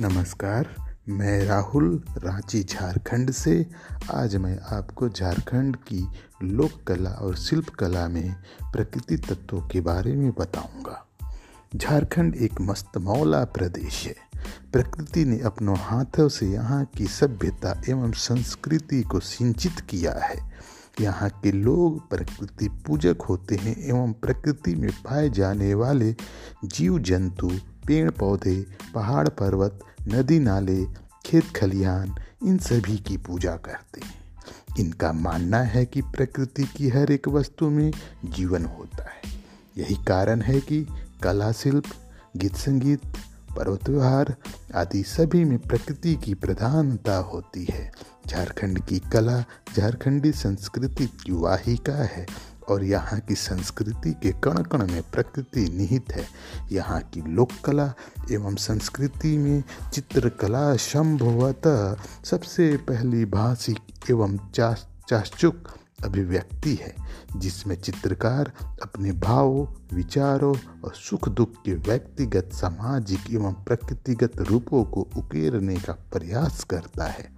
नमस्कार, मैं राहुल, रांची झारखंड से। आज मैं आपको झारखंड की लोक कला और शिल्प कला में प्रकृति तत्वों के बारे में बताऊँगा। झारखंड एक मस्त मौला प्रदेश है। प्रकृति ने अपनों हाथों से यहाँ की सभ्यता एवं संस्कृति को सिंचित किया है। यहाँ के लोग प्रकृति पूजक होते हैं एवं प्रकृति में पाए जाने वाले जीव जंतु पेड़ पौधे पहाड़ पर्वत, नदी नाले, खेत खलिहान, इन सभी की पूजा करते हैं। इनका मानना है कि प्रकृति की हर एक वस्तु में जीवन होता है। यही कारण है कि कला शिल्प गीत संगीत पर्वत व्यवहार आदि सभी में प्रकृति की प्रधानता होती है। झारखंड की कला, झारखंडी संस्कृति की वाहिका है। और यहाँ की संस्कृति के कण कण में प्रकृति निहित है। यहाँ की लोक कला एवं संस्कृति में चित्रकला संभवतः सबसे पहली भाषिक एवं चाशुक अभिव्यक्ति है, जिसमें चित्रकार अपने भावों, विचारों और सुख दुख के व्यक्तिगत, सामाजिक एवं प्रकृतिगत रूपों को उकेरने का प्रयास करता है।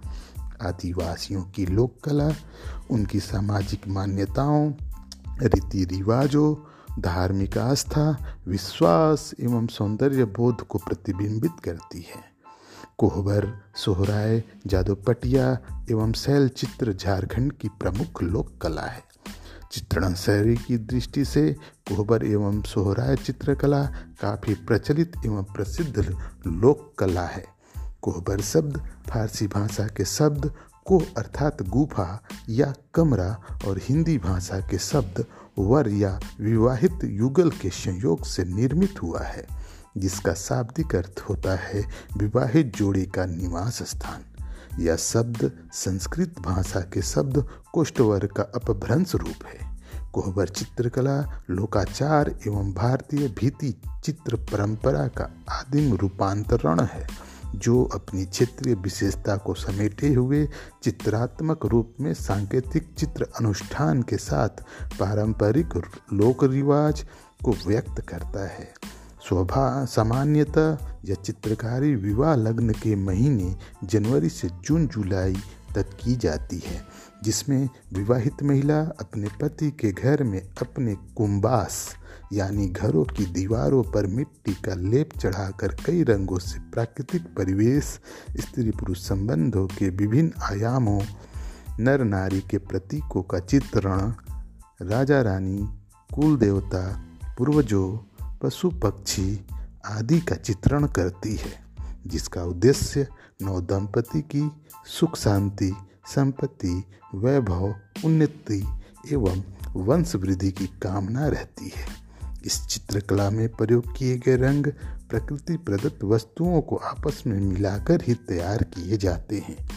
आदिवासियों की लोक कला उनकी सामाजिक मान्यताओं रीति रिवाजों धार्मिक आस्था, विश्वास एवं सौंदर्य बोध को प्रतिबिंबित करती है। कोहबर, सोहराय, जादोपटिया एवं शैल चित्र झारखंड की प्रमुख लोक कला है। चित्रण शैली की दृष्टि से कोहबर एवं सोहराय चित्रकला काफ़ी प्रचलित एवं प्रसिद्ध लोक कला है। कोहबर शब्द फारसी भाषा के शब्द को अर्थात गुफा या कमरा और हिंदी भाषा के शब्द वर या विवाहित युगल के संयोग से निर्मित हुआ है, जिसका शाब्दिक अर्थ होता है विवाहित जोड़े का निवास स्थान। यह शब्द संस्कृत भाषा के शब्द कोष्ठवर का अपभ्रंश रूप है। कोहबर चित्रकला, लोकाचार एवं भारतीय भीति चित्र परंपरा का आदिम रूपांतरण है। जो अपनी क्षेत्रीय विशेषता को समेटे हुए चित्रात्मक रूप में सांकेतिक चित्र अनुष्ठान के साथ पारंपरिक लोक रिवाज को व्यक्त करता है। शोभा सामान्यतः यह चित्रकारी विवाह लग्न के महीने जनवरी से जून जुलाई तक की जाती है। जिसमें विवाहित महिला अपने पति के घर में अपने कुंबास, यानी घरों की दीवारों पर मिट्टी का लेप चढ़ाकर कई रंगों से प्राकृतिक परिवेश, स्त्री पुरुष संबंधों के विभिन्न आयामों, नर नारी के प्रतीकों का चित्रण, राजा रानी, कुल देवता, पूर्वजों, पशु पक्षी आदि का चित्रण करती है, जिसका उद्देश्य नव दंपति की सुख शांति संपत्ति, वैभव, उन्नति एवं वंश वृद्धि की कामना रहती है। इस चित्रकला में प्रयोग किए गए रंग प्रकृति प्रदत्त वस्तुओं को आपस में मिलाकर ही तैयार किए जाते हैं।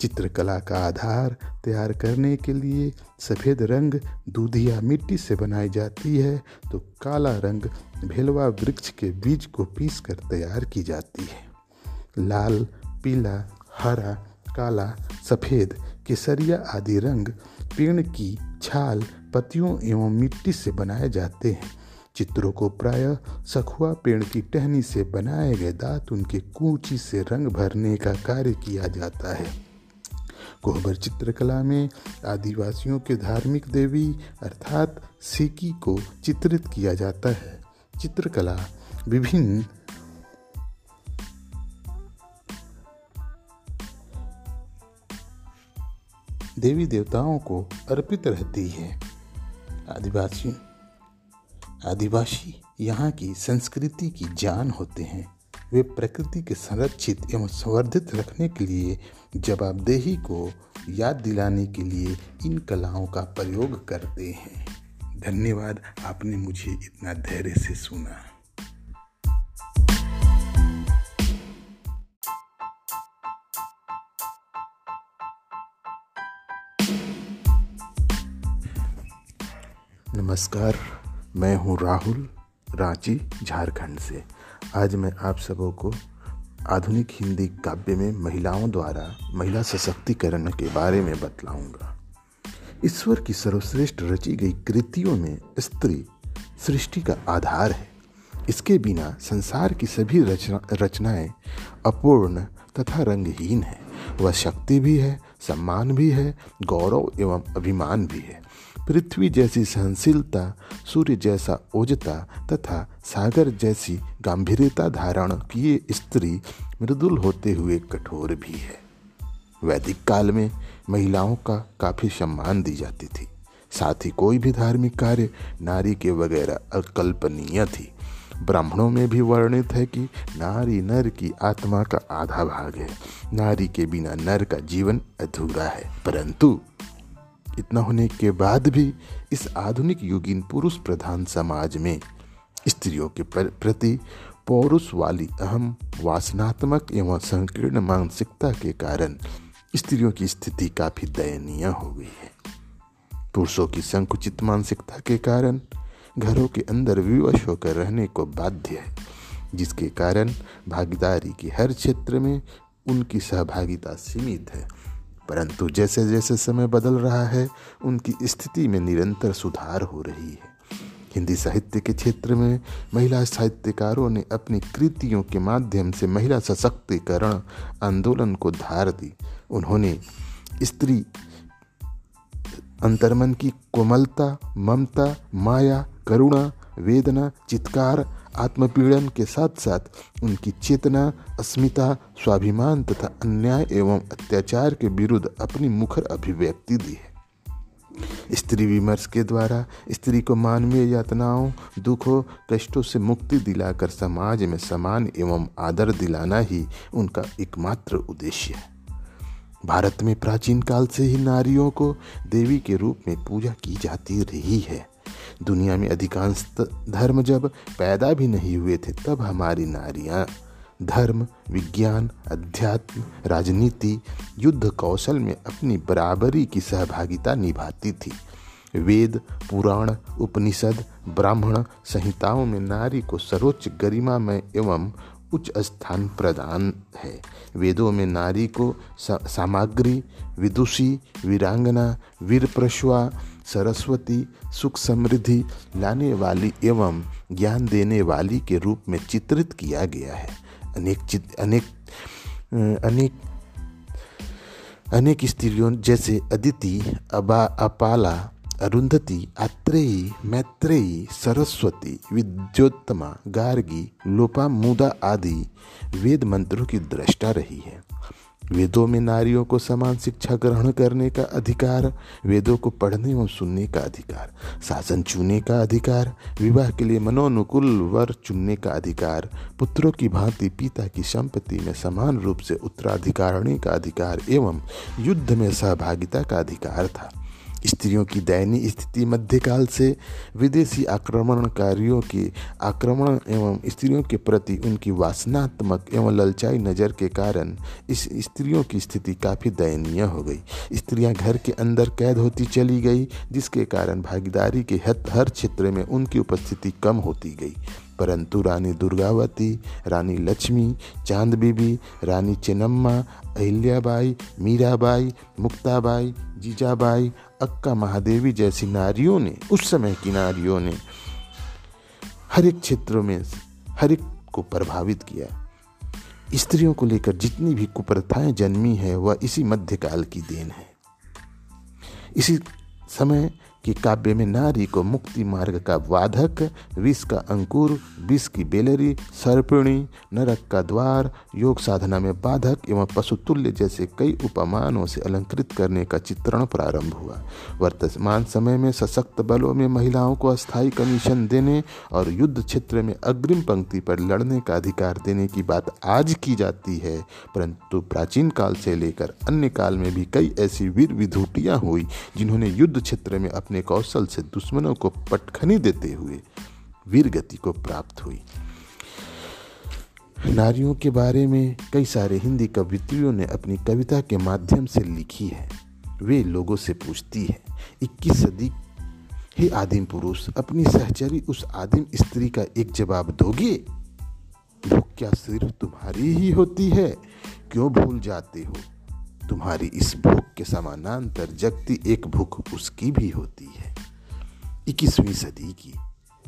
चित्रकला का आधार तैयार करने के लिए सफ़ेद रंग दूधिया मिट्टी से बनाई जाती है तो काला रंग भेलवा वृक्ष के बीज को पीस कर तैयार की जाती है। लाल, पीला, हरा काला, सफ़ेद, केसरिया आदि रंग पेड़ की छाल पत्तियों एवं मिट्टी से बनाए जाते हैं। चित्रों को प्राय सखुआ पेड़ की टहनी से बनाए गए दांत उनके कूची से रंग भरने का कार्य किया जाता है। कोहबर चित्रकला में आदिवासियों के धार्मिक देवी अर्थात सिकी को चित्रित किया जाता है। चित्रकला विभिन्न देवी देवताओं को अर्पित रहती है। आदिवासी आदिवासी यहाँ की संस्कृति की जान होते हैं। वे प्रकृति के संरक्षित एवं संवर्धित रखने के लिए जवाबदेही को याद दिलाने के लिए इन कलाओं का प्रयोग करते हैं। धन्यवाद, आपने मुझे इतना धैर्य से सुना। नमस्कार, मैं हूँ राहुल रांची, झारखंड से। आज मैं आप सबों को आधुनिक हिंदी काव्य में महिलाओं द्वारा महिला सशक्तिकरण के बारे में बतलाऊँगा। ईश्वर की सर्वश्रेष्ठ रची गई कृतियों में स्त्री सृष्टि का आधार है। इसके बिना संसार की सभी रचना, रचनाएँ अपूर्ण तथा रंगहीन है। वह शक्ति भी है, सम्मान भी है, गौरव एवं अभिमान भी है। पृथ्वी जैसी सहनशीलता, सूर्य जैसा ओजता तथा सागर जैसी गंभीरता धारण किए स्त्री मृदुल होते हुए कठोर भी है। वैदिक काल में महिलाओं का काफ़ी सम्मान दी जाती थी। साथ ही कोई भी धार्मिक कार्य नारी के वगैरह अकल्पनीय थी। ब्राह्मणों में भी वर्णित है कि नारी नर की आत्मा का आधा भाग है। नारी के बिना नर का जीवन अधूरा है, परंतु इतना होने के बाद भी इस आधुनिक युगीन पुरुष प्रधान समाज में स्त्रियों के प्रति पौरुष वाली अहम, वासनात्मक एवं संकीर्ण मानसिकता के कारण स्त्रियों की स्थिति काफ़ी दयनीय हो गई है। पुरुषों की संकुचित मानसिकता के कारण घरों के अंदर विवश होकर रहने को बाध्य है, जिसके कारण भागीदारी के हर क्षेत्र में उनकी सहभागिता सीमित है। परंतु जैसे जैसे समय बदल रहा है, उनकी स्थिति में निरंतर सुधार हो रही है। हिंदी साहित्य के क्षेत्र में महिला साहित्यकारों ने अपनी कृतियों के माध्यम से महिला सशक्तिकरण आंदोलन को धार दी। उन्होंने स्त्री अंतर्मन की कोमलता, ममता, माया, करुणा, वेदना, चित्कार आत्मपीड़न के साथ साथ उनकी चेतना, अस्मिता, स्वाभिमान तथा अन्याय एवं अत्याचार के विरुद्ध अपनी मुखर अभिव्यक्ति दी है। स्त्री विमर्श के द्वारा स्त्री को मानवीय यातनाओं, दुखों, कष्टों से मुक्ति दिलाकर समाज में समान एवं आदर दिलाना ही उनका एकमात्र उद्देश्य है। भारत में प्राचीन काल से ही नारियों को देवी के रूप में पूजा की जाती रही है। दुनिया में अधिकांश धर्म जब पैदा भी नहीं हुए थे, तब हमारी नारियाँ, धर्म, विज्ञान, अध्यात्म, राजनीति, युद्ध कौशल में अपनी बराबरी की सहभागिता निभाती थी। वेद, पुराण, उपनिषद, ब्राह्मण संहिताओं में नारी को सर्वोच्च गरिमा में एवं उच्च स्थान प्रदान है। वेदों में नारी को सामग्री, विदुषी, वीरांगना वीर प्रश्वा सरस्वती, सुख समृद्धि लाने वाली एवं ज्ञान देने वाली के रूप में चित्रित किया गया है। अनेक अनेक अनेक अनेक स्त्रियों जैसे अदिति, अबा, अपाला, अरुंधति आत्रेयी मैत्रेयी, सरस्वती, विद्योत्तमा, गार्गी, लोपा, मुदा आदि वेद मंत्रों की दृष्टा रही है। वेदों में नारियों को समान शिक्षा ग्रहण करने का अधिकार, वेदों को पढ़ने और सुनने का अधिकार, शासन चुनने का अधिकार, विवाह के लिए मनोनुकूल वर चुनने का अधिकार, पुत्रों की भांति पिता की संपत्ति में समान रूप से उत्तराधिकारणी का अधिकार एवं युद्ध में सहभागिता का अधिकार था। स्त्रियों की दयनीय स्थिति मध्यकाल से विदेशी आक्रमणकारियों के आक्रमण एवं स्त्रियों के प्रति उनकी वासनात्मक एवं ललचाई नज़र के कारण इस स्त्रियों की स्थिति काफ़ी दयनीय हो गई। स्त्रियाँ घर के अंदर कैद होती चली गई, जिसके कारण भागीदारी के हर क्षेत्र में उनकी उपस्थिति कम होती गई। परंतु रानी दुर्गावती, रानी लक्ष्मी, चाँद बीबी, रानी चेन्नम्मा, अहिल्याबाई, मीराबाई, मुक्ताबाई, जीजाबाई, अक्का महादेवी जैसी नारियों ने, उस समय की नारियों ने हर एक क्षेत्रों में, हर एक को प्रभावित किया। स्त्रियों को लेकर जितनी भी कुप्रथाएँ जन्मी है, वह इसी मध्यकाल की देन है। इसी समय कि काव्य में नारी को मुक्ति मार्ग का वाधक, विष का अंकुर, विष की बेलरी, सर्पिणी, नरक का द्वार, योग साधना में बाधक एवं पशुतुल्य जैसे कई उपमानों से अलंकृत करने का चित्रण प्रारंभ हुआ। वर्तमान समय में सशक्त बलों में महिलाओं को अस्थायी कमीशन देने और युद्ध क्षेत्र में अग्रिम पंक्ति पर लड़ने का अधिकार देने की बात आज की जाती है, परंतु प्राचीन काल से लेकर अन्य काल में भी कई ऐसी वीर विधूटियाँ हुई, जिन्होंने युद्ध क्षेत्र में अपने अपने कौशल से दुश्मनों को पटखनी देते हुए वीर गति को प्राप्त हुई। नारियों के बारे में कई सारे हिंदी कवित्रियों ने अपनी कविता के माध्यम से लिखी है। वे लोगों से पूछती है, इक्कीस सदी ही आदिम पुरुष अपनी सहचरी उस आदिम स्त्री का एक जवाब दोगे? भूख क्या सिर्फ़ तुम्हारी ही होती है? क्यों भूल जाते हो? तुम्हारी इस भूख के समानांतर जगती एक भूख उसकी भी होती है। इक्कीसवीं सदी की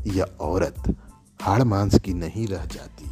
यह औरत हाड़ मांस की नहीं रह जाती।